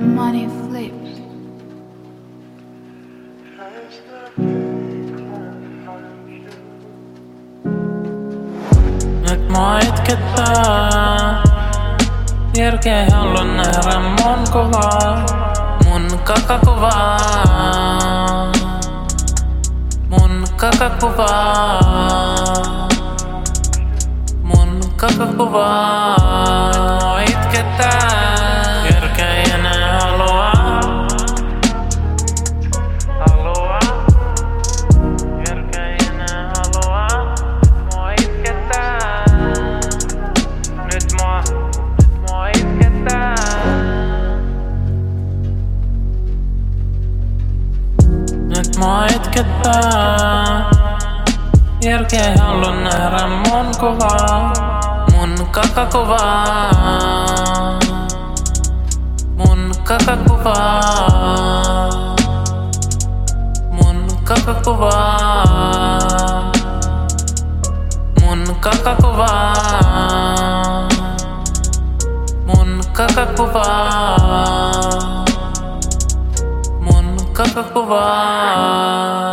Money flips. Nyt mua itkettää. Järkeä haluan nähdä mun kuvaa. Mun kakakuvaa. Mun kakakuvaa. Mun kakakuvaa. Nyt mua itkettää. Järkeä ei halua nähdä mun kuvaa. Mun kakakuvaa. Mun kakakuvaa. Mun kakakuvaa. Mun kakakuvaa. Mun kakakuvaa. 花